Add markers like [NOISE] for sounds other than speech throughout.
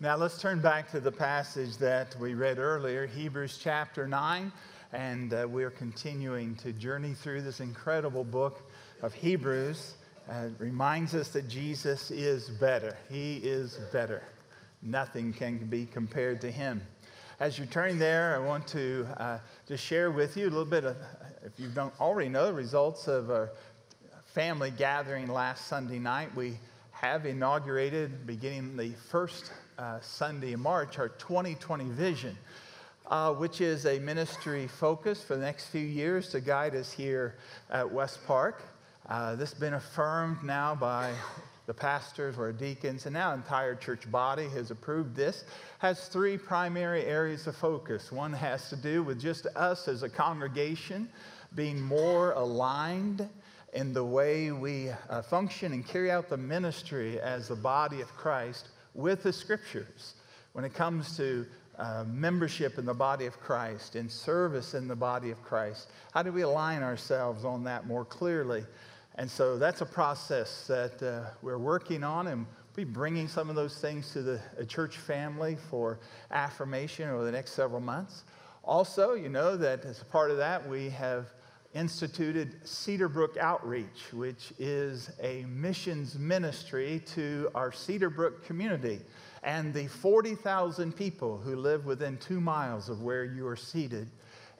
Now let's turn back to the passage that we read earlier, Hebrews chapter 9, and uh, we're continuing to journey through this incredible book of Hebrews. Uh, it reminds us that Jesus is better. He is better. Nothing can be compared to him. As you're turning there, I want to uh, just share with you a little bit of, if you don't already know, the results of our family gathering last Sunday night. We have inaugurated, beginning the first uh, Sunday in March, our 2020 vision, uh, which is a ministry focus for the next few years to guide us here at West Park. Uh, this has been affirmed now by the pastors or deacons, and now entire church body has approved this. Has three primary areas of focus. One has to do with just us as a congregation being more aligned in the way we uh, function and carry out the ministry as the body of Christ with the scriptures when it comes to uh, membership in the body of Christ and service in the body of Christ. How do we align ourselves on that more clearly? And so that's a process that uh, we're working on, and we'll be bringing some of those things to the church family for affirmation over the next several months. Also, you know that as a part of that, we have instituted Cedarbrook Outreach, which is a missions ministry to our Cedarbrook community and the 40,000 people who live within two miles of where you are seated,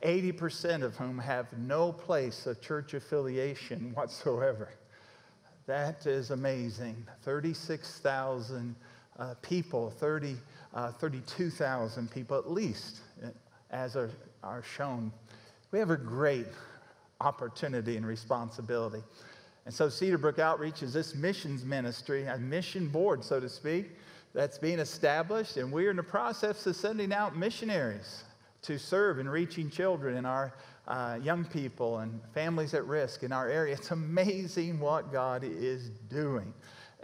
80% of whom have no place of church affiliation whatsoever. That is amazing. 36,000 uh, people, 30, uh, 32,000 people at least, as are, are shown. We have a great opportunity and responsibility. And so Cedarbrook Outreach is this missions ministry, a mission board, so to speak, that's being established, and we're in the process of sending out missionaries to serve in reaching children and our uh, young people and families at risk in our area. It's amazing what God is doing.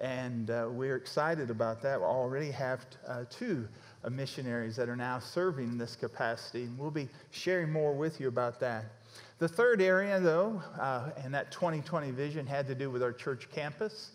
And uh, we're excited about that. We already have uh, two uh, missionaries that are now serving in this capacity. And we'll be sharing more with you about that. The third area, though, uh, and that 2020 vision had to do with our church campus.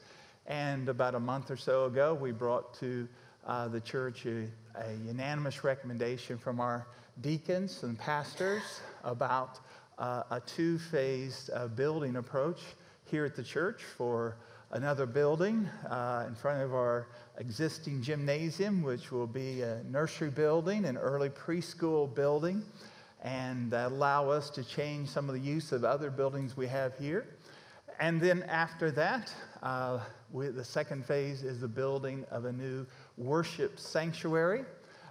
And about a month or so ago, we brought to uh, the church a, a, unanimous recommendation from our deacons and pastors about uh, a two phased uh, building approach here at the church for another building uh, in front of our existing gymnasium, which will be a nursery building, an early preschool building and allow us to change some of the use of other buildings we have here. And then after that, uh, we, the second phase is the building of a new worship sanctuary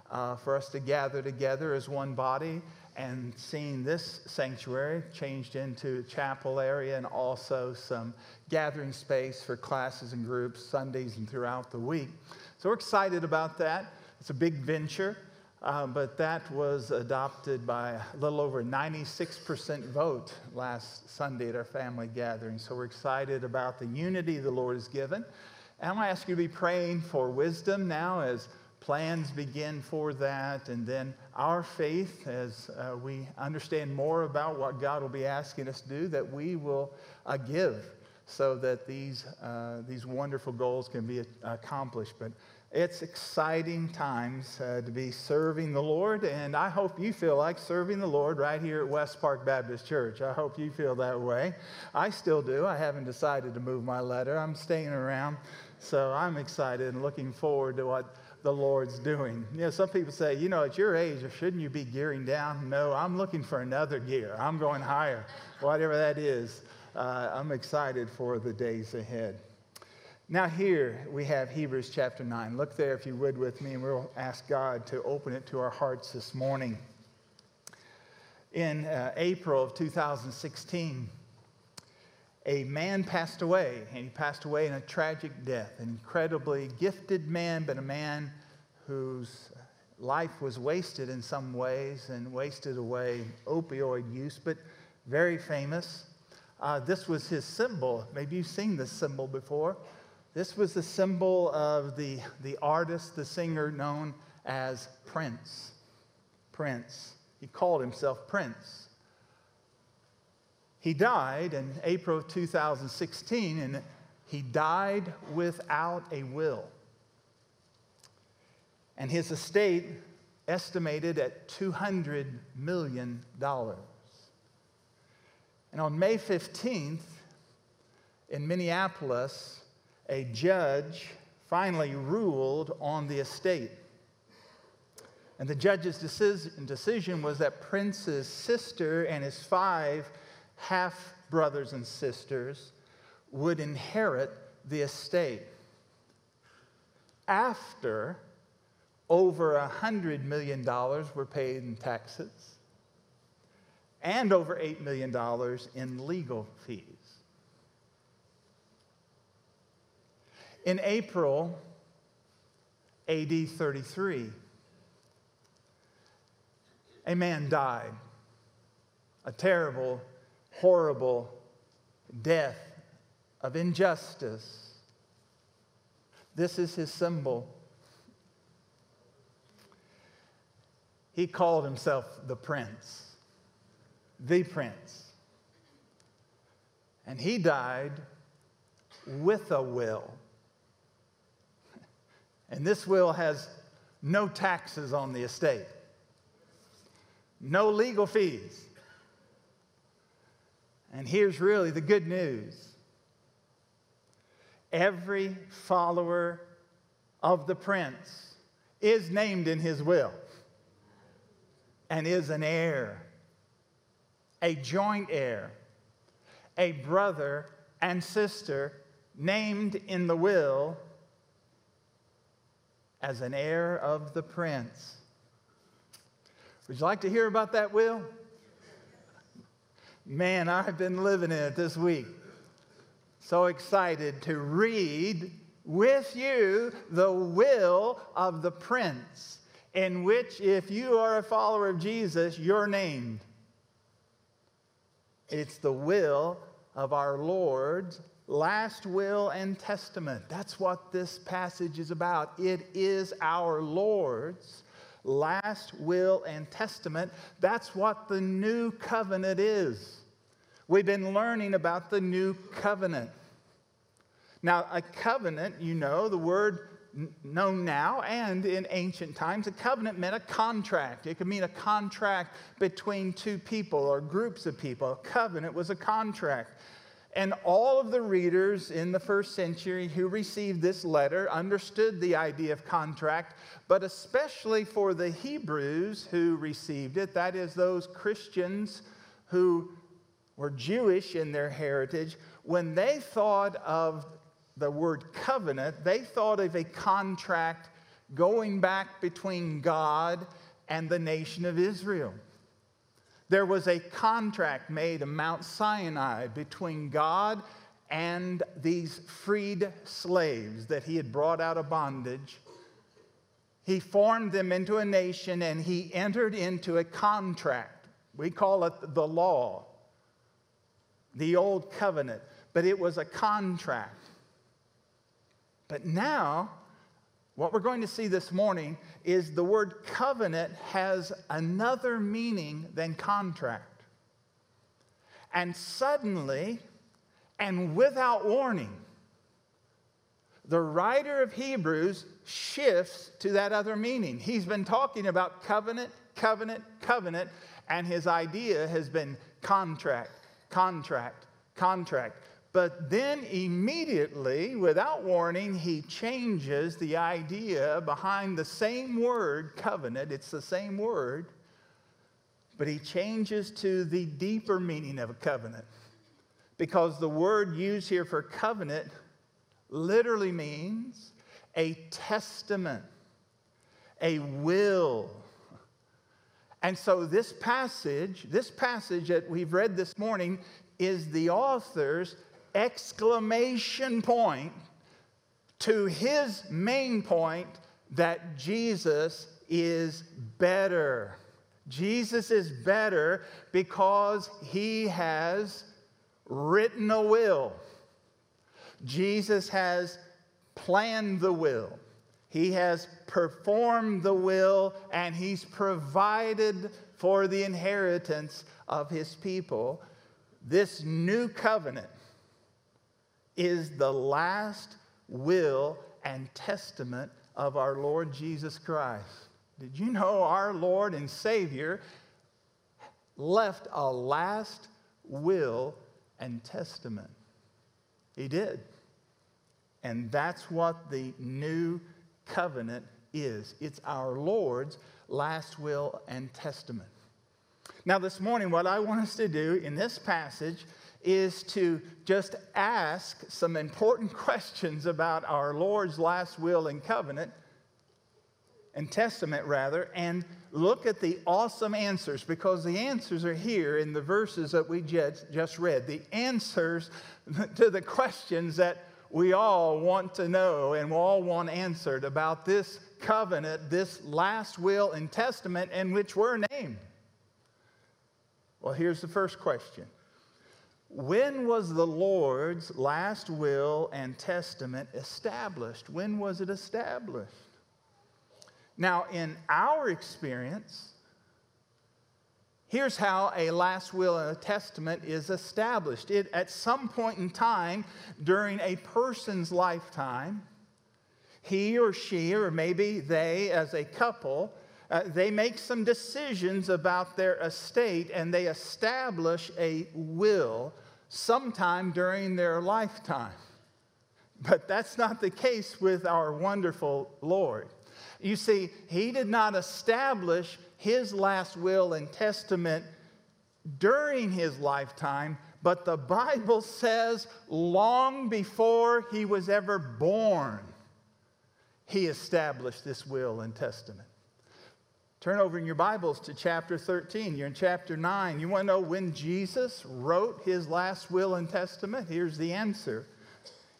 uh, for us to gather together as one body and seeing this sanctuary changed into a chapel area and also some gathering space for classes and groups Sundays and throughout the week. So we're excited about that. It's a big venture. Uh, but that was adopted by a little over 96% vote last Sunday at our family gathering. So we're excited about the unity the Lord has given. And I'm going to ask you to be praying for wisdom now as plans begin for that. And then our faith, as uh, we understand more about what God will be asking us to do, that we will uh, give so that these, uh, these wonderful goals can be accomplished. But it's exciting times uh, to be serving the Lord, and I hope you feel like serving the Lord right here at West Park Baptist Church. I hope you feel that way. I still do. I haven't decided to move my letter, I'm staying around. So I'm excited and looking forward to what the Lord's doing. You know, some people say, you know, at your age, shouldn't you be gearing down? No, I'm looking for another gear. I'm going higher, whatever that is. Uh, I'm excited for the days ahead. Now, here we have Hebrews chapter 9. Look there, if you would, with me, and we'll ask God to open it to our hearts this morning. In uh, April of 2016, a man passed away, and he passed away in a tragic death. An incredibly gifted man, but a man whose life was wasted in some ways and wasted away opioid use, but very famous. Uh, this was his symbol. Maybe you've seen this symbol before. This was the symbol of the, the artist, the singer known as Prince. Prince. He called himself Prince. He died in April of 2016, and he died without a will. and his estate estimated at $200 million. And on May 15th, in Minneapolis, a judge finally ruled on the estate. And the judge's decision was that Prince's sister and his five half brothers and sisters would inherit the estate after over a $100 million were paid in taxes and over $8 million in legal fees. In April AD 33, a man died. A terrible, horrible death of injustice. This is his symbol. He called himself the prince, the prince. And he died with a will. And this will has no taxes on the estate, no legal fees. And here's really the good news every follower of the prince is named in his will and is an heir, a joint heir, a brother and sister named in the will as an heir of the prince. Would you like to hear about that will? Man, I've been living in it this week. So excited to read with you the will of the prince, in which, if you are a follower of Jesus, you're named. It's the will of our Lord's last will and testament. That's what this passage is about. It is our Lord's last will and testament. That's what the new covenant is. We've been learning about the new covenant. Now, a covenant, you know, the word known now and in ancient times, a covenant meant a contract. It could mean a contract between two people or groups of people. A covenant was a contract. And all of the readers in the first century who received this letter understood the idea of contract, but especially for the Hebrews who received it, that is, those Christians who were Jewish in their heritage, when they thought of the word covenant, they thought of a contract going back between God and the nation of Israel. There was a contract made in Mount Sinai between God and these freed slaves that he had brought out of bondage. He formed them into a nation and he entered into a contract. We call it the law, the old covenant, but it was a contract. But now, what we're going to see this morning is the word covenant has another meaning than contract. And suddenly, and without warning, the writer of Hebrews shifts to that other meaning. He's been talking about covenant, covenant, covenant, and his idea has been contract, contract, contract. But then immediately, without warning, he changes the idea behind the same word, covenant. It's the same word, but he changes to the deeper meaning of a covenant. Because the word used here for covenant literally means a testament, a will. And so this passage, this passage that we've read this morning, is the author's exclamation point to his main point that Jesus is better. Jesus is better because he has written a will. Jesus has planned the will. He has performed the will and he's provided for the inheritance of his people. This new covenant is the last will and testament of our Lord Jesus Christ. Did you know our Lord and Savior left a last will and testament? He did. And that's what the new covenant is it's our Lord's last will and testament. Now, this morning, what I want us to do in this passage is to just ask some important [LAUGHS] questions about our Lord's last will and covenant and testament, rather, and look at the awesome answers because the answers are here in the verses that we just, read. The answers [LAUGHS] to the questions that we all want to know and we all want answered about this covenant, this last will and testament in which we're named. Well, here's the first question When was the Lord's last will and testament established? When was it established? Now, in our experience, here's how a last will and a testament is established. It, at some point in time during a person's lifetime, he or she, or maybe they as a couple, uh, they make some decisions about their estate and they establish a will sometime during their lifetime. But that's not the case with our wonderful Lord. You see, he did not establish his last will and testament during his lifetime, but the Bible says long before he was ever born, he established this will and testament. Turn over in your Bibles to chapter 13. You're in chapter 9. You want to know when Jesus wrote his last will and testament? Here's the answer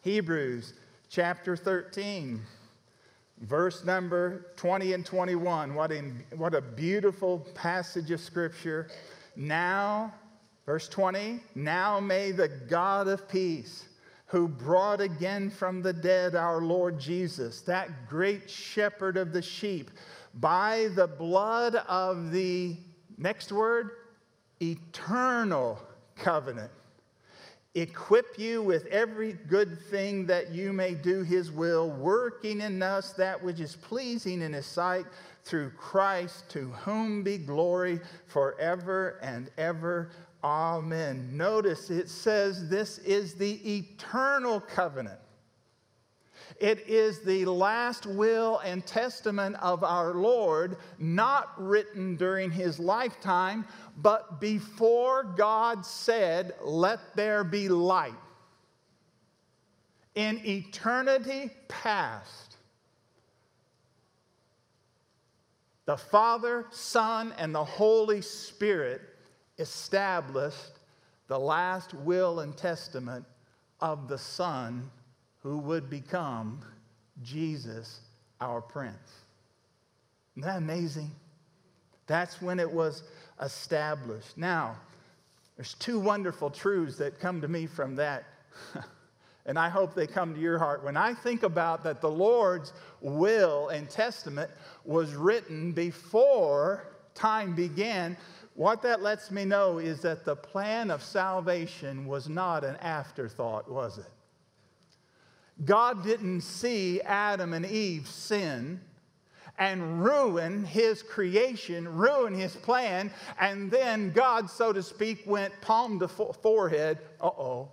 Hebrews chapter 13, verse number 20 and 21. What, in, what a beautiful passage of scripture. Now, verse 20, now may the God of peace who brought again from the dead our Lord Jesus, that great shepherd of the sheep, by the blood of the, next word, eternal covenant. Equip you with every good thing that you may do his will, working in us that which is pleasing in his sight through Christ, to whom be glory forever and ever. Amen. Notice it says this is the eternal covenant. It is the last will and testament of our Lord, not written during his lifetime, but before God said, Let there be light. In eternity past, the Father, Son, and the Holy Spirit established the last will and testament of the Son who would become Jesus, our Prince. Isn't that amazing? That's when it was established. Now, there's two wonderful truths that come to me from that. [LAUGHS] and I hope they come to your heart. When I think about that, the Lord's will and testament was written before time began, what that lets me know is that the plan of salvation was not an afterthought, was it? God didn't see Adam and Eve sin and ruin his creation, ruin his plan, and then God, so to speak, went palm to forehead. Uh oh,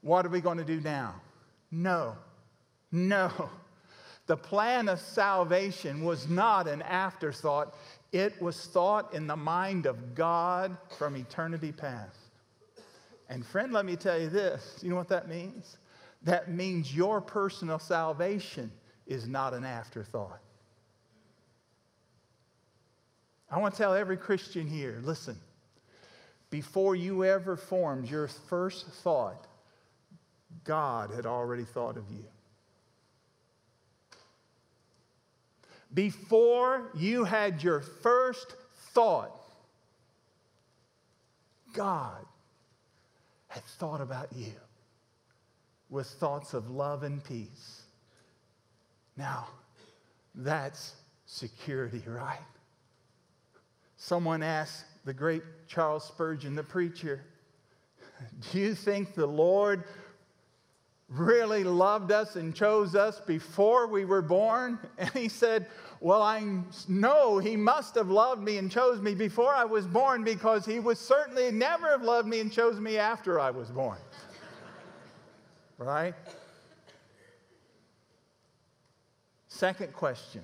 what are we going to do now? No, no. The plan of salvation was not an afterthought, it was thought in the mind of God from eternity past. And, friend, let me tell you this you know what that means? That means your personal salvation is not an afterthought. I want to tell every Christian here listen, before you ever formed your first thought, God had already thought of you. Before you had your first thought, God had thought about you with thoughts of love and peace. Now, that's security, right? Someone asked the great Charles Spurgeon, the preacher, Do you think the Lord really loved us and chose us before we were born? And he said, Well, I know he must have loved me and chose me before I was born because he would certainly never have loved me and chose me after I was born. Right? Second question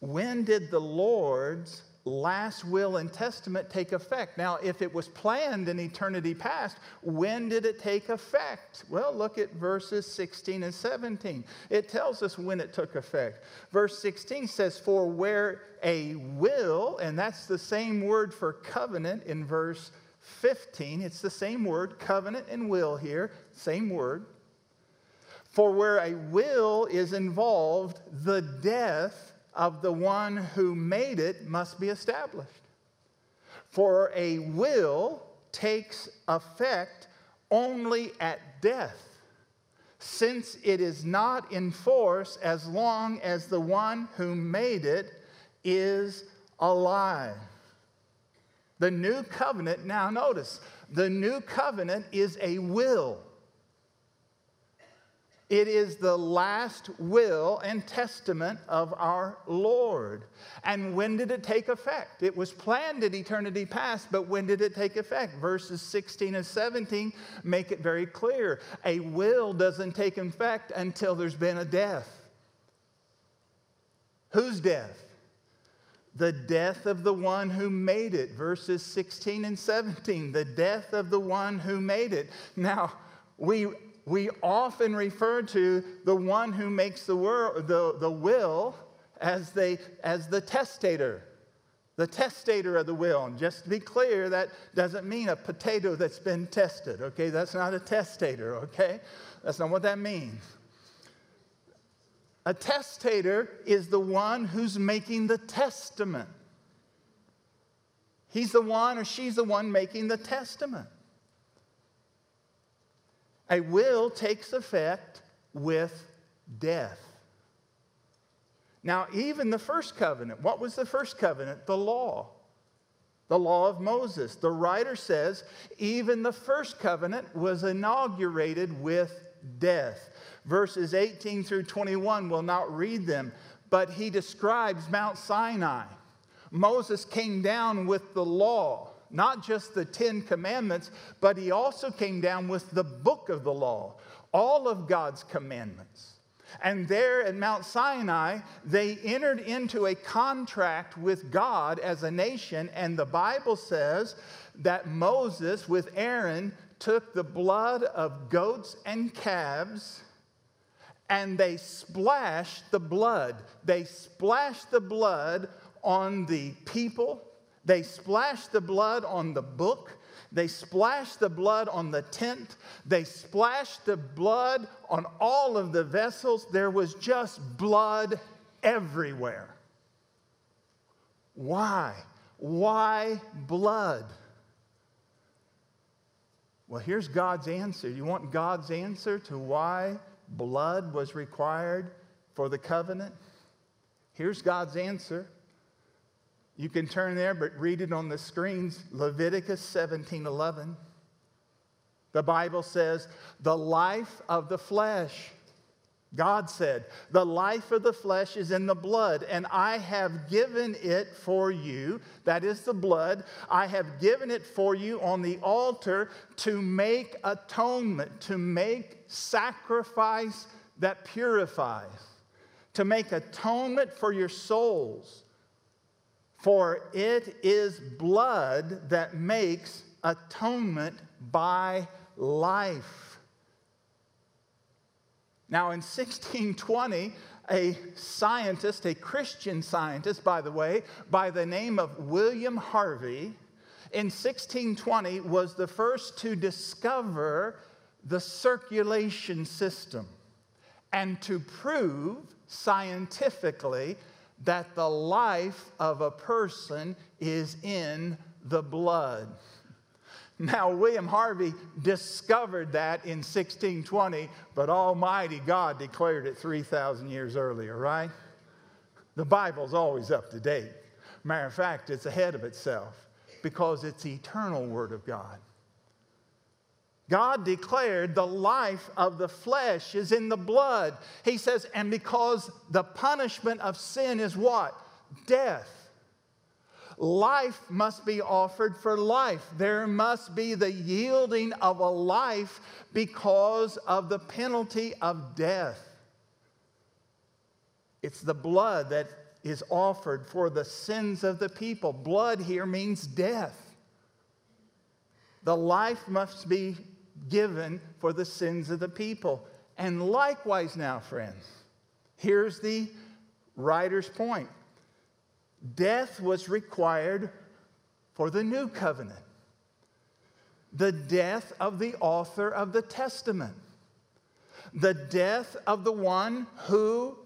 When did the Lord's last will and testament take effect? Now, if it was planned in eternity past, when did it take effect? Well, look at verses 16 and 17. It tells us when it took effect. Verse 16 says, For where a will, and that's the same word for covenant in verse 15, it's the same word, covenant and will here, same word. For where a will is involved, the death of the one who made it must be established. For a will takes effect only at death, since it is not in force as long as the one who made it is alive. The new covenant, now notice, the new covenant is a will. It is the last will and testament of our Lord. And when did it take effect? It was planned in eternity past, but when did it take effect? Verses 16 and 17 make it very clear. A will doesn't take effect until there's been a death. Whose death? The death of the one who made it. Verses 16 and 17. The death of the one who made it. Now, we we often refer to the one who makes the, wor- the, the will as, they, as the testator, the testator of the will. And just to be clear, that doesn't mean a potato that's been tested, okay? That's not a testator, okay? That's not what that means. A testator is the one who's making the testament. He's the one or she's the one making the testament. A will takes effect with death. Now, even the first covenant, what was the first covenant? The law. The law of Moses. The writer says even the first covenant was inaugurated with death. Verses 18 through 21 will not read them, but he describes Mount Sinai. Moses came down with the law not just the Ten Commandments, but he also came down with the book of the law, all of God's commandments. And there at Mount Sinai, they entered into a contract with God as a nation. And the Bible says that Moses, with Aaron, took the blood of goats and calves and they splashed the blood. They splashed the blood on the people they splashed the blood on the book. They splashed the blood on the tent. They splashed the blood on all of the vessels. There was just blood everywhere. Why? Why blood? Well, here's God's answer. You want God's answer to why blood was required for the covenant? Here's God's answer. You can turn there, but read it on the screens. Leviticus 17 11. The Bible says, the life of the flesh. God said, The life of the flesh is in the blood, and I have given it for you. That is the blood. I have given it for you on the altar to make atonement, to make sacrifice that purifies, to make atonement for your souls. For it is blood that makes atonement by life. Now, in 1620, a scientist, a Christian scientist, by the way, by the name of William Harvey, in 1620 was the first to discover the circulation system and to prove scientifically that the life of a person is in the blood. Now, William Harvey discovered that in 1620, but Almighty God declared it 3,000 years earlier, right? The Bible's always up to date. Matter of fact, it's ahead of itself because it's the eternal Word of God. God declared the life of the flesh is in the blood. He says, and because the punishment of sin is what? Death. Life must be offered for life. There must be the yielding of a life because of the penalty of death. It's the blood that is offered for the sins of the people. Blood here means death. The life must be given for the sins of the people. And likewise, now, friends, here's the writer's point death was required for the new covenant, the death of the author of the testament, the death of the one who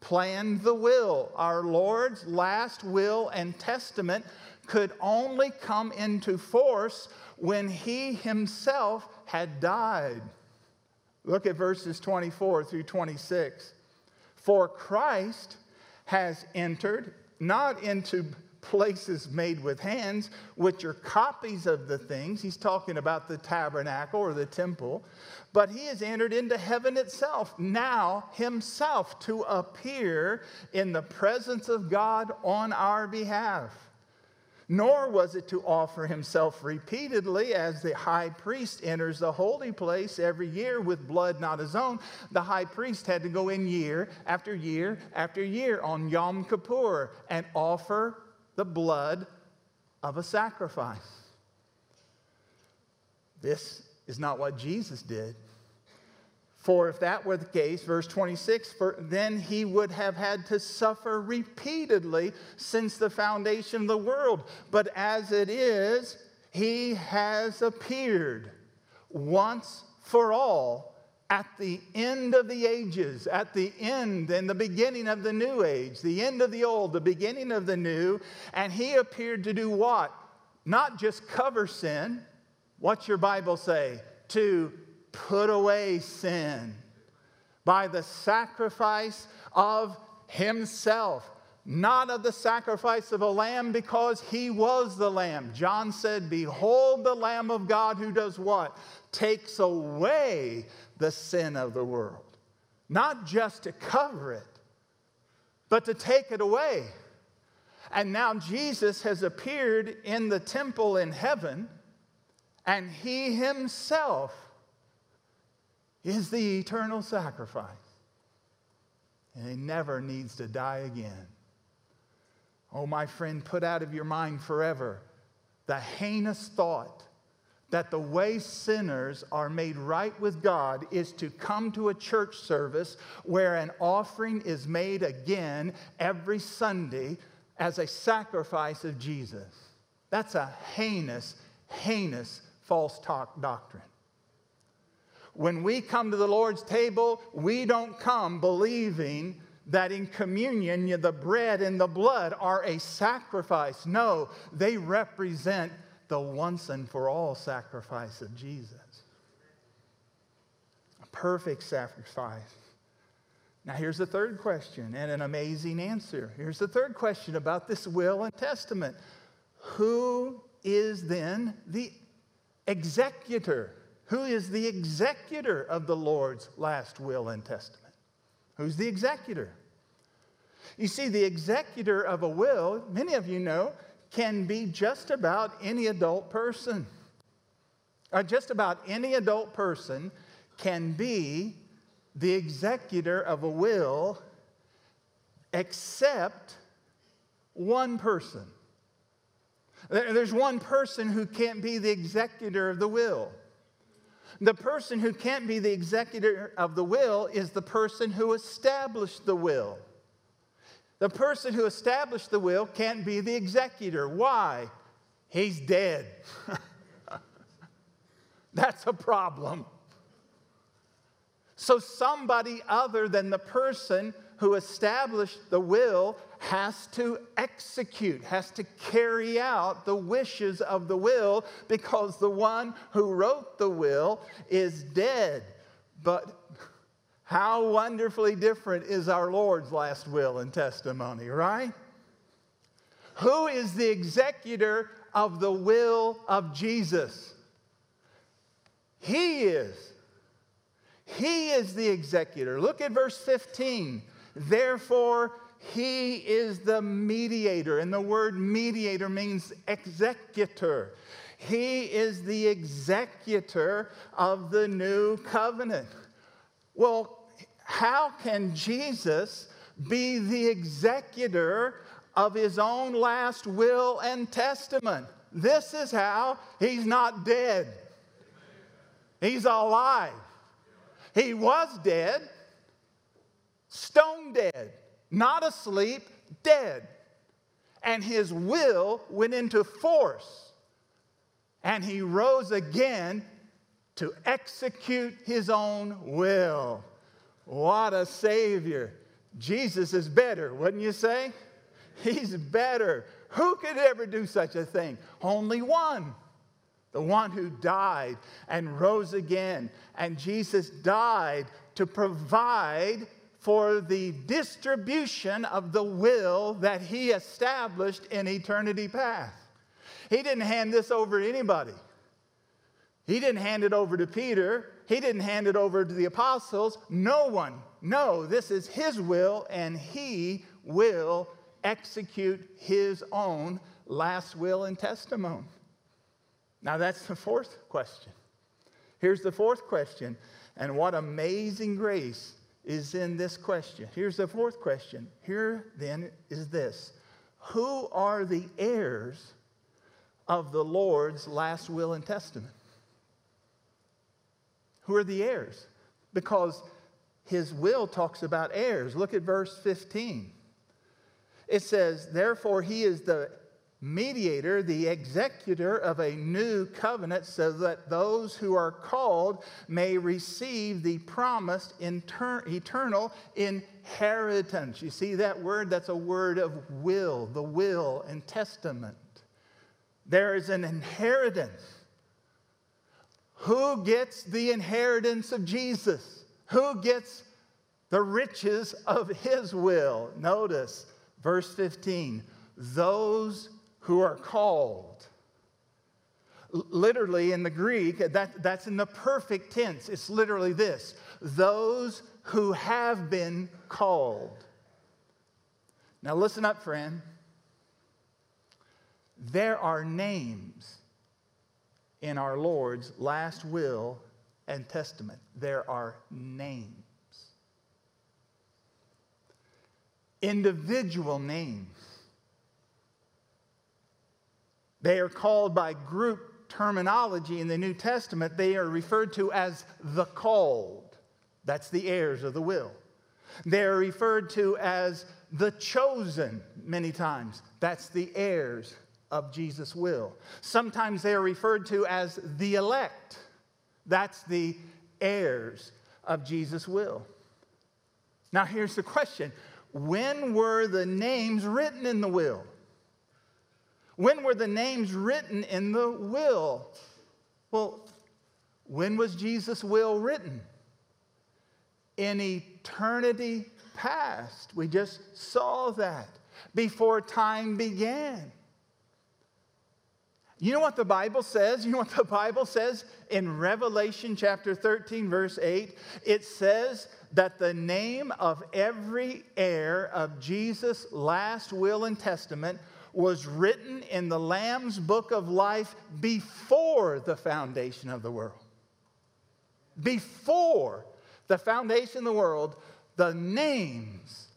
planned the will. Our Lord's last will and testament could only come into force when he himself had died. Look at verses 24 through 26. For Christ has entered not into places made with hands, which are copies of the things. He's talking about the tabernacle or the temple, but he has entered into heaven itself, now himself to appear in the presence of God on our behalf nor was it to offer himself repeatedly as the high priest enters the holy place every year with blood not his own. The high priest had to go in year after year after year on Yom Kippur and offer the blood of a sacrifice. This is not what Jesus did. For if that were the case, verse 26, for then he would have had to suffer repeatedly since the foundation of the world. But as it is, he has appeared once for all at the end of the ages, at the end and the beginning of the new age, the end of the old, the beginning of the new. And he appeared to do what? Not just cover sin. What's your Bible say? To put away sin by the sacrifice of himself, not of the sacrifice of a lamb, because he was the lamb. John said, Behold the Lamb of God who does what? Takes away the sin of the world. Not just to cover it, but to take it away. And now Jesus has appeared in the temple in heaven, and he himself is the eternal sacrifice. And he never needs to die again. Oh, my friend, put out of your mind forever the heinous thought that the way sinners are made right with God is to come to a church service where an offering is made again every Sunday as a sacrifice of Jesus. That's a heinous, heinous false talk doctrine. When we come to the Lord's table, we don't come believing that in communion, the bread and the blood are a sacrifice. No, they represent the once and for all sacrifice of Jesus. A perfect sacrifice. Now, here's the third question and an amazing answer. Here's the third question about this will and testament Who is then the executor? Who is the executor of the Lord's last will and testament? Who's the executor? You see, the executor of a will, many of you know, can be just about any adult person. Or just about any adult person can be the executor of a will except one person. There's one person who can't be the executor of the will. The person who can't be the executor of the will is the person who established the will. The person who established the will can't be the executor. Why? He's dead. [LAUGHS] That's a problem. So, somebody other than the person who established the will has to execute, has to carry out the wishes of the will because the one who wrote the will is dead. But how wonderfully different is our Lord's last will and testimony, right? Who is the executor of the will of Jesus? He is. He is the executor. Look at verse 15. Therefore, he is the mediator. And the word mediator means executor. He is the executor of the new covenant. Well, how can Jesus be the executor of his own last will and testament? This is how he's not dead, he's alive. He was dead, stone dead, not asleep, dead. And his will went into force. And he rose again to execute his own will. What a Savior. Jesus is better, wouldn't you say? He's better. Who could ever do such a thing? Only one the one who died and rose again. And Jesus died to provide for the distribution of the will that he established in eternity past. He didn't hand this over to anybody. He didn't hand it over to Peter. He didn't hand it over to the apostles. No one. No, this is his will, and he will execute his own last will and testimony. Now, that's the fourth question. Here's the fourth question. And what amazing grace is in this question. Here's the fourth question. Here then is this Who are the heirs of the Lord's last will and testament? Who are the heirs? Because his will talks about heirs. Look at verse 15. It says, Therefore, he is the mediator, the executor of a new covenant, so that those who are called may receive the promised inter- eternal inheritance. You see that word? That's a word of will, the will and testament. There is an inheritance. Who gets the inheritance of Jesus? Who gets the riches of his will? Notice verse 15 those who are called. Literally in the Greek, that, that's in the perfect tense. It's literally this those who have been called. Now, listen up, friend. There are names in our Lord's last will and testament. There are names. Individual names. They are called by group terminology in the New Testament, they are referred to as the called. That's the heirs of the will. They are referred to as the chosen many times. That's the heirs of Jesus' will. Sometimes they are referred to as the elect. That's the heirs of Jesus' will. Now, here's the question When were the names written in the will? When were the names written in the will? Well, when was Jesus' will written? In eternity past. We just saw that before time began. You know what the Bible says? You know what the Bible says in Revelation chapter 13, verse 8? It says that the name of every heir of Jesus' last will and testament was written in the Lamb's book of life before the foundation of the world. Before the foundation of the world, the names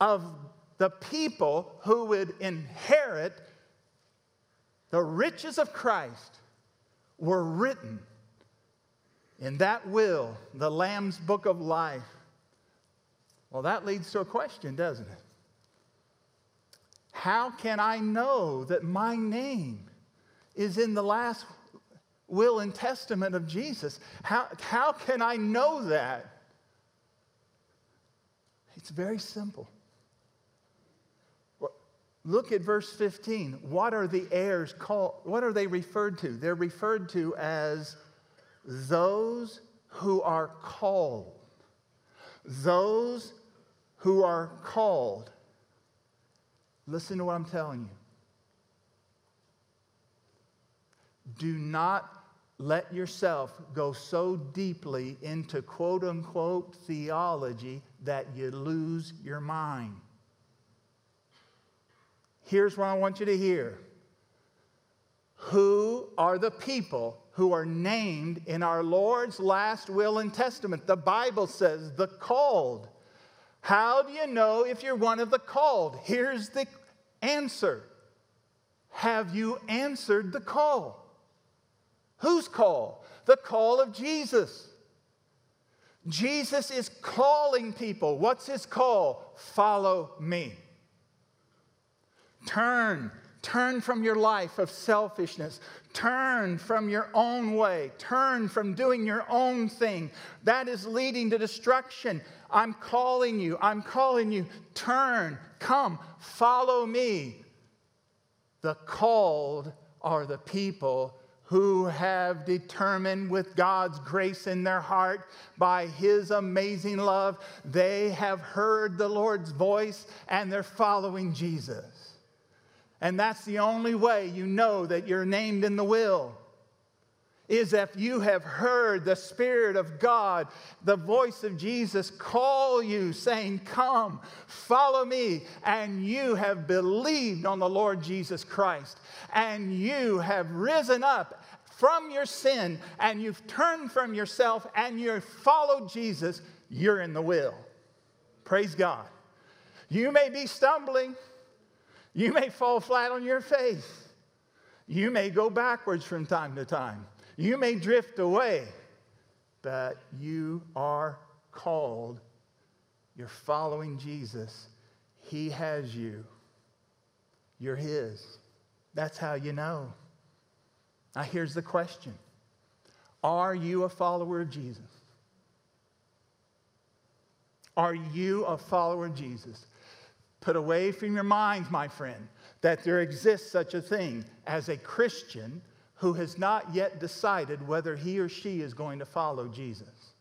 of the people who would inherit the riches of Christ were written in that will, the Lamb's book of life. Well, that leads to a question, doesn't it? How can I know that my name is in the last will and testament of Jesus? How, how can I know that? It's very simple. Look at verse 15. What are the heirs called? What are they referred to? They're referred to as those who are called. Those who are called. Listen to what I'm telling you. Do not let yourself go so deeply into quote unquote theology that you lose your mind. Here's what I want you to hear Who are the people who are named in our Lord's last will and testament? The Bible says the called. How do you know if you're one of the called? Here's the answer Have you answered the call? Whose call? The call of Jesus. Jesus is calling people. What's his call? Follow me. Turn. Turn from your life of selfishness. Turn from your own way. Turn from doing your own thing. That is leading to destruction. I'm calling you. I'm calling you. Turn. Come. Follow me. The called are the people who have determined with God's grace in their heart by His amazing love, they have heard the Lord's voice and they're following Jesus. And that's the only way you know that you're named in the will. Is if you have heard the Spirit of God, the voice of Jesus call you, saying, Come, follow me, and you have believed on the Lord Jesus Christ, and you have risen up from your sin and you've turned from yourself and you've followed Jesus, you're in the will. Praise God. You may be stumbling, you may fall flat on your face, you may go backwards from time to time, you may drift away, but you are called. You're following Jesus. He has you. You're His. That's how you know. Now, here's the question Are you a follower of Jesus? Are you a follower of Jesus? Put away from your minds, my friend, that there exists such a thing as a Christian who has not yet decided whether he or she is going to follow Jesus.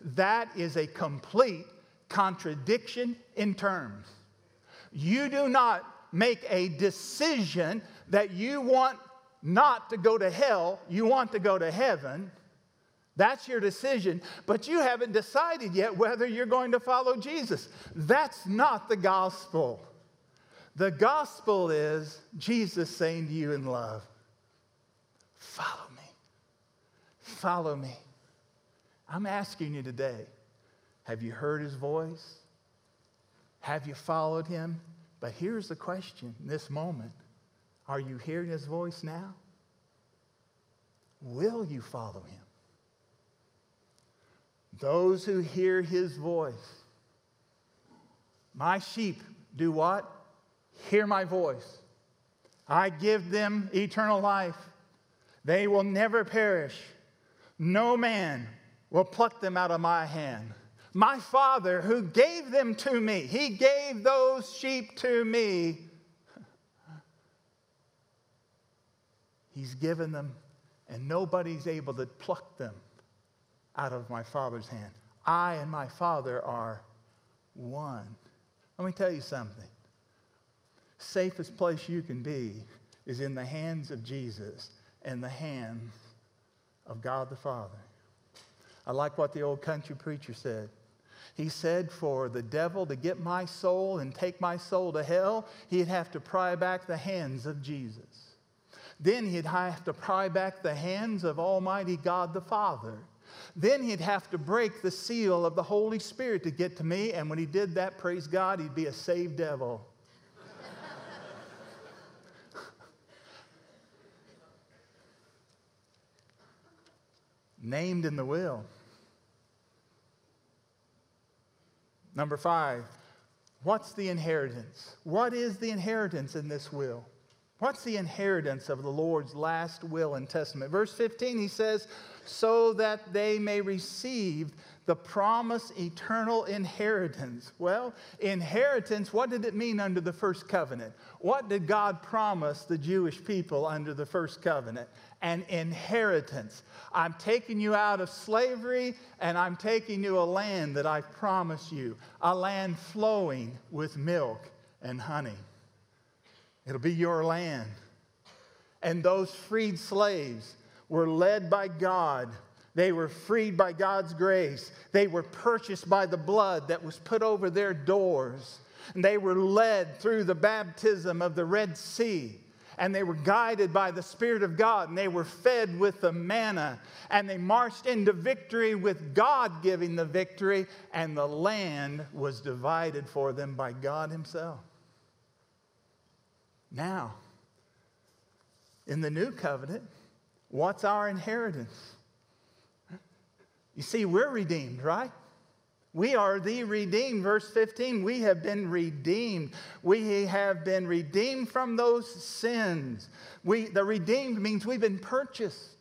That is a complete contradiction in terms. You do not make a decision that you want not to go to hell, you want to go to heaven. That's your decision, but you haven't decided yet whether you're going to follow Jesus. That's not the gospel. The gospel is Jesus saying to you in love, Follow me. Follow me. I'm asking you today have you heard his voice? Have you followed him? But here's the question in this moment are you hearing his voice now? Will you follow him? Those who hear his voice. My sheep do what? Hear my voice. I give them eternal life. They will never perish. No man will pluck them out of my hand. My Father, who gave them to me, he gave those sheep to me He's given them, and nobody's able to pluck them out of my Father's hand. I and my Father are one. Let me tell you something. Safest place you can be is in the hands of Jesus and the hands of God the Father. I like what the old country preacher said. He said, For the devil to get my soul and take my soul to hell, he'd have to pry back the hands of Jesus. Then he'd have to pry back the hands of Almighty God the Father. Then he'd have to break the seal of the Holy Spirit to get to me. And when he did that, praise God, he'd be a saved devil. [LAUGHS] Named in the will. Number five, what's the inheritance? What is the inheritance in this will? What's the inheritance of the Lord's last will and testament? Verse 15, he says, so that they may receive the promised eternal inheritance. Well, inheritance, what did it mean under the first covenant? What did God promise the Jewish people under the first covenant? An inheritance. I'm taking you out of slavery and I'm taking you a land that I promise you, a land flowing with milk and honey. It'll be your land. And those freed slaves were led by God. They were freed by God's grace. They were purchased by the blood that was put over their doors. And they were led through the baptism of the Red Sea and they were guided by the Spirit of God, and they were fed with the manna, and they marched into victory with God giving the victory, and the land was divided for them by God Himself. Now, in the new covenant, what's our inheritance? You see, we're redeemed, right? We are the redeemed. Verse 15, we have been redeemed. We have been redeemed from those sins. We, the redeemed means we've been purchased.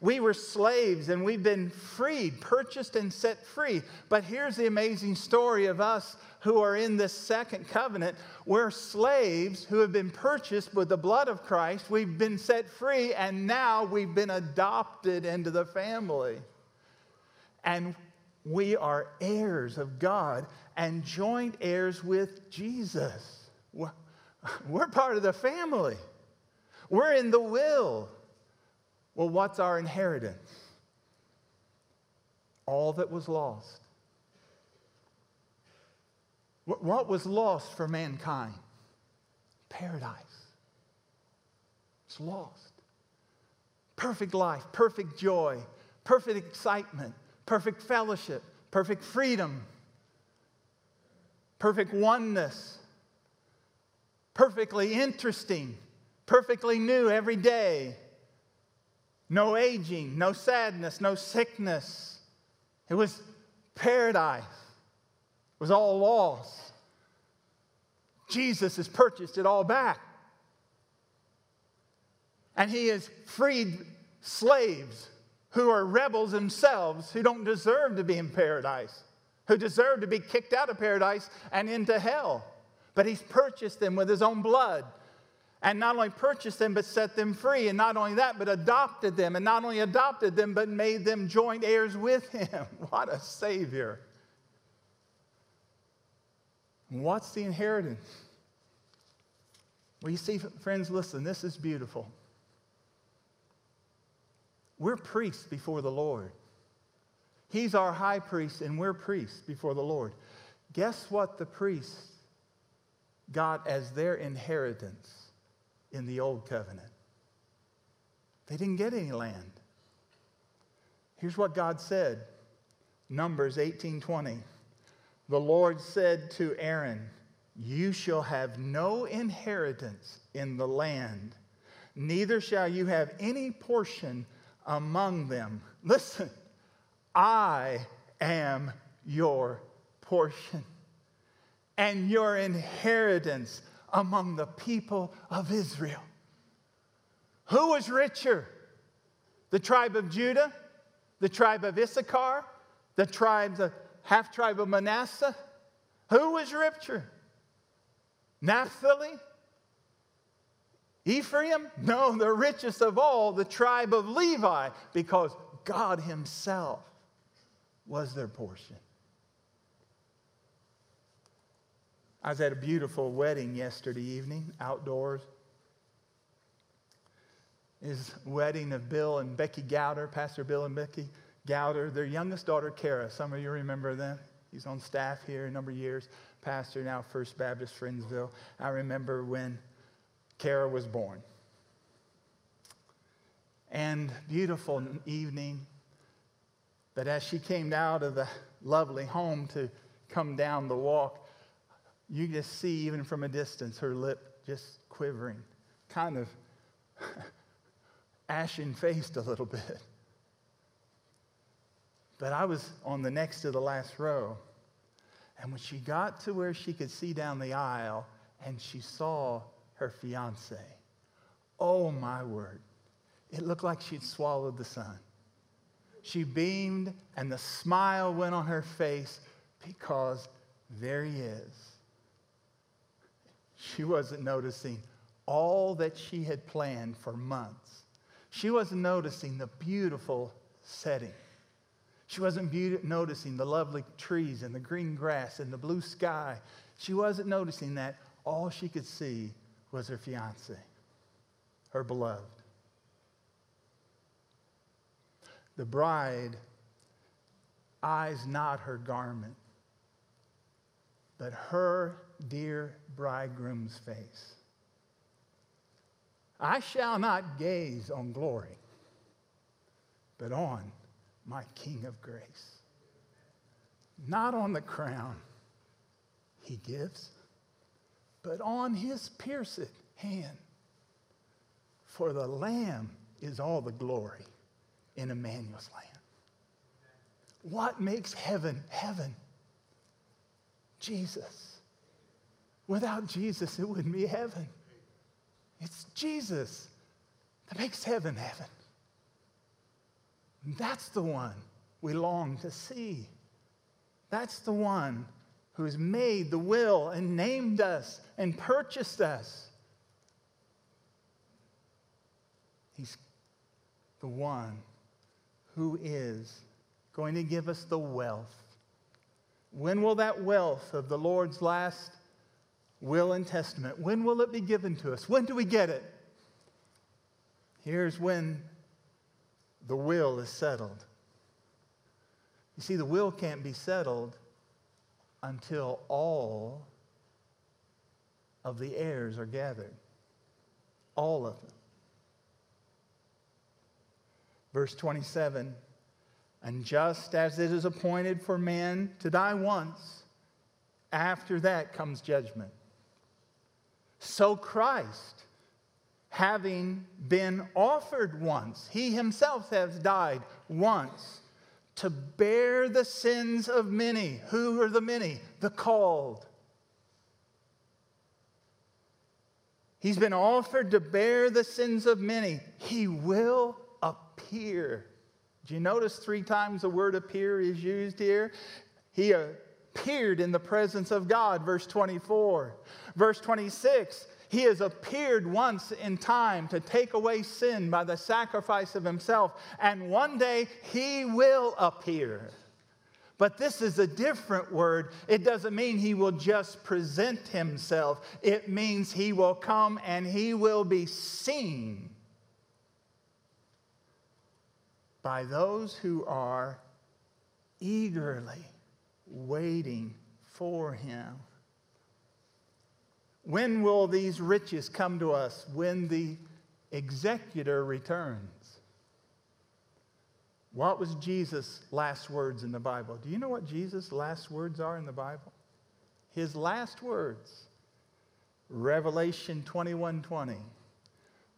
We were slaves and we've been freed, purchased and set free. But here's the amazing story of us who are in this second covenant. We're slaves who have been purchased with the blood of Christ. We've been set free and now we've been adopted into the family. And we are heirs of God and joint heirs with Jesus. We're [LAUGHS] part of the family. We're in the will. Well, what's our inheritance? All that was lost. What was lost for mankind? Paradise. It's lost. Perfect life, perfect joy, perfect excitement, perfect fellowship, perfect freedom, perfect oneness, perfectly interesting, perfectly new every day. No aging, no sadness, no sickness. It was paradise. It was all lost. Jesus has purchased it all back. And he has freed slaves who are rebels themselves, who don't deserve to be in paradise, who deserve to be kicked out of paradise and into hell. But he's purchased them with his own blood. And not only purchased them, but set them free. And not only that, but adopted them. And not only adopted them, but made them joint heirs with him. [LAUGHS] What a Savior. What's the inheritance? Well, you see, friends, listen, this is beautiful. We're priests before the Lord. He's our high priest, and we're priests before the Lord. Guess what the priests got as their inheritance in the old covenant? They didn't get any land. Here's what God said Numbers 18:20. The Lord said to Aaron, You shall have no inheritance in the land, neither shall you have any portion among them. Listen, I am your portion and your inheritance among the people of Israel. Who was richer? The tribe of Judah, the tribe of Issachar, the tribes of half tribe of Manasseh? Who was richer? Naphtali, Ephraim? No, the richest of all, the tribe of Levi, because God Himself was their portion. I was at a beautiful wedding yesterday evening, outdoors. His wedding of Bill and Becky Gowder, Pastor Bill and Becky Gowder, their youngest daughter, Kara. Some of you remember them. He's on staff here a number of years, pastor now, First Baptist Friendsville. I remember when Kara was born. And beautiful evening. But as she came out of the lovely home to come down the walk, you just see, even from a distance, her lip just quivering, kind of [LAUGHS] ashen faced a little bit. But I was on the next to the last row. And when she got to where she could see down the aisle and she saw her fiance. Oh my word. It looked like she'd swallowed the sun. She beamed and the smile went on her face because there he is. She wasn't noticing all that she had planned for months. She wasn't noticing the beautiful setting. She wasn't be- noticing the lovely trees and the green grass and the blue sky. She wasn't noticing that. All she could see was her fiance, her beloved. the bride eyes not her garment, but her dear bridegroom's face. I shall not gaze on glory, but on my King of grace. Not on the crown he gives, but on his pierced hand. For the Lamb is all the glory in Emmanuel's land. What makes heaven heaven? Jesus. Without Jesus, it wouldn't be heaven. It's Jesus that makes heaven heaven. And that's the one we long to see. That's the one who has made the will and named us and purchased us. He's the one who is going to give us the wealth. When will that wealth of the Lord's last will and testament, when will it be given to us? When do we get it? Here's when the will is settled. You see, the will can't be settled until all of the heirs are gathered. All of them. Verse 27 And just as it is appointed for man to die once, after that comes judgment. So Christ, having been offered once, he himself has died once to bear the sins of many. Who are the many? The called. He's been offered to bear the sins of many. He will appear. Do you notice three times the word appear is used here? He uh, appeared in the presence of God, verse 24. Verse 26, he has appeared once in time to take away sin by the sacrifice of himself, and one day he will appear. But this is a different word. It doesn't mean he will just present himself, it means he will come and he will be seen by those who are eagerly waiting for him. When will these riches come to us? When the executor returns. What was Jesus' last words in the Bible? Do you know what Jesus' last words are in the Bible? His last words, Revelation 21 20.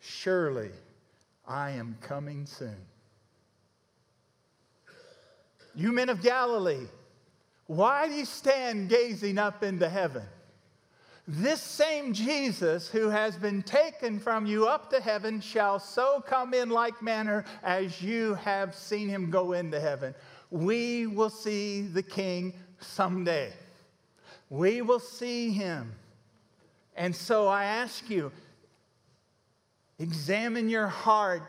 Surely I am coming soon. You men of Galilee, why do you stand gazing up into heaven? This same Jesus who has been taken from you up to heaven shall so come in like manner as you have seen him go into heaven. We will see the King someday. We will see him. And so I ask you, examine your heart.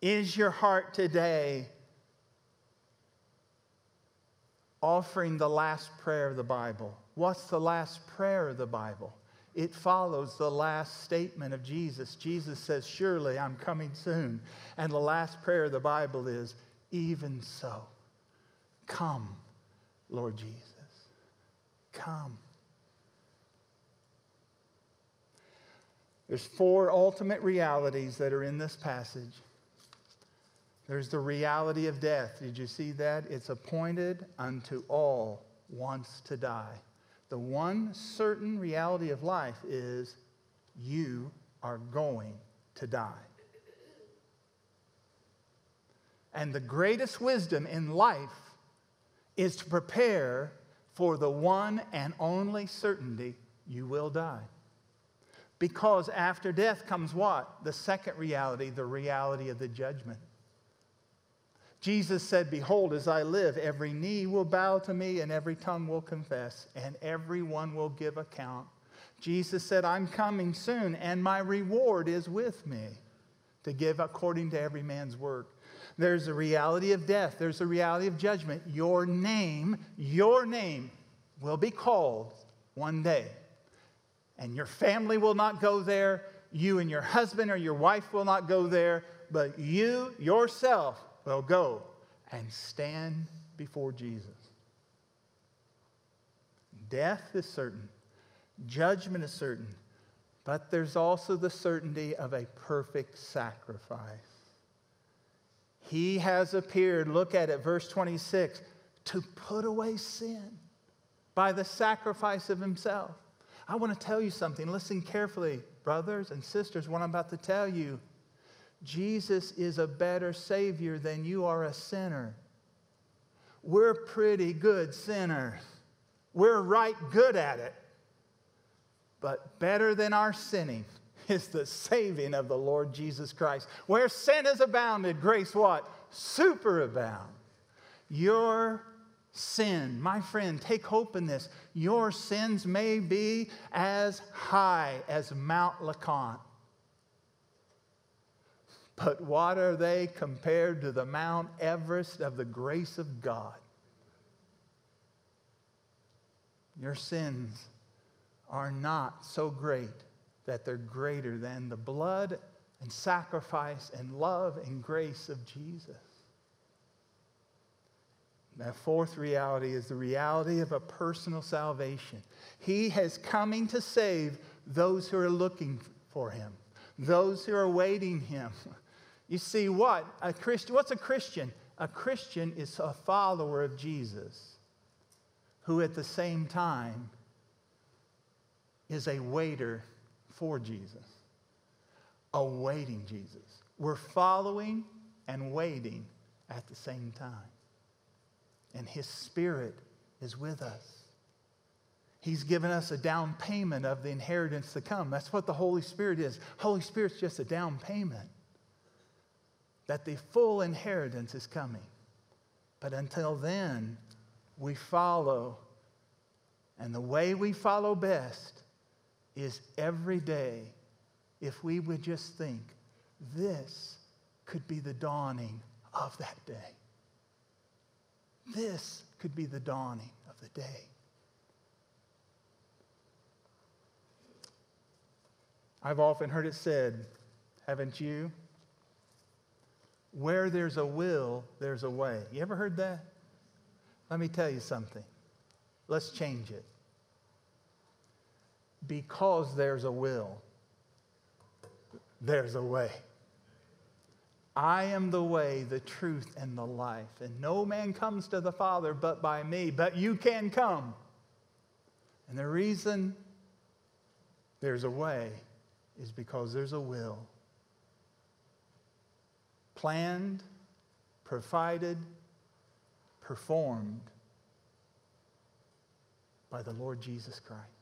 Is your heart today offering the last prayer of the Bible? What's the last prayer of the Bible? It follows the last statement of Jesus. Jesus says, Surely I'm coming soon. And the last prayer of the Bible is, Even so, come, Lord Jesus. Come. There's four ultimate realities that are in this passage. There's the reality of death. Did you see that? It's appointed unto all once to die. The one certain reality of life is you are going to die. And the greatest wisdom in life is to prepare for the one and only certainty you will die. Because after death comes what? The second reality, the reality of the judgment. Jesus said, Behold, as I live, every knee will bow to me, and every tongue will confess, and everyone will give account. Jesus said, I'm coming soon, and my reward is with me to give according to every man's work. There's a reality of death, there's a reality of judgment. Your name, your name will be called one day. And your family will not go there. You and your husband or your wife will not go there but you yourself will go and stand before Jesus. Death is certain, judgment is certain, but there's also the certainty of a perfect sacrifice. He has appeared, look at it, verse 26, to put away sin by the sacrifice of himself. I want to tell you something. Listen carefully, brothers and sisters, what I'm about to tell you. Jesus is a better Savior than you are a sinner. We're pretty good sinners. We're right good at it. But better than our sinning [LAUGHS] is the saving of the Lord Jesus Christ. Where sin has abounded, grace what? Superabound. Your sin, my friend, take hope in this. Your sins may be as high as Mount LeConte. But what are they compared to the Mount Everest of the grace of God? Your sins are not so great that they're greater than the blood and sacrifice and love and grace of Jesus. That fourth reality is the reality of a personal salvation. He has coming to save those who are looking for him, those who are awaiting him. [LAUGHS] You see what? A Christian, what's a Christian? A Christian is a follower of Jesus who at the same time is a waiter for Jesus, awaiting Jesus. We're following and waiting at the same time. And His Spirit is with us. He's given us a down payment of the inheritance to come. That's what the Holy Spirit is. Holy Spirit's just a down payment that the full inheritance is coming. But until then, we follow. And the way we follow best is every day, if we would just think, this could be the dawning of that day. This could be the dawning of the day. I've often heard it said, haven't you? Where there's a will, there's a way. You ever heard that? Let me tell you something. Let's change it. Because there's a will, there's a way. I am the way, the truth, and the life. And no man comes to the Father but by me, but you can come. And the reason there's a way is because there's a will. Planned, provided, performed by the Lord Jesus Christ.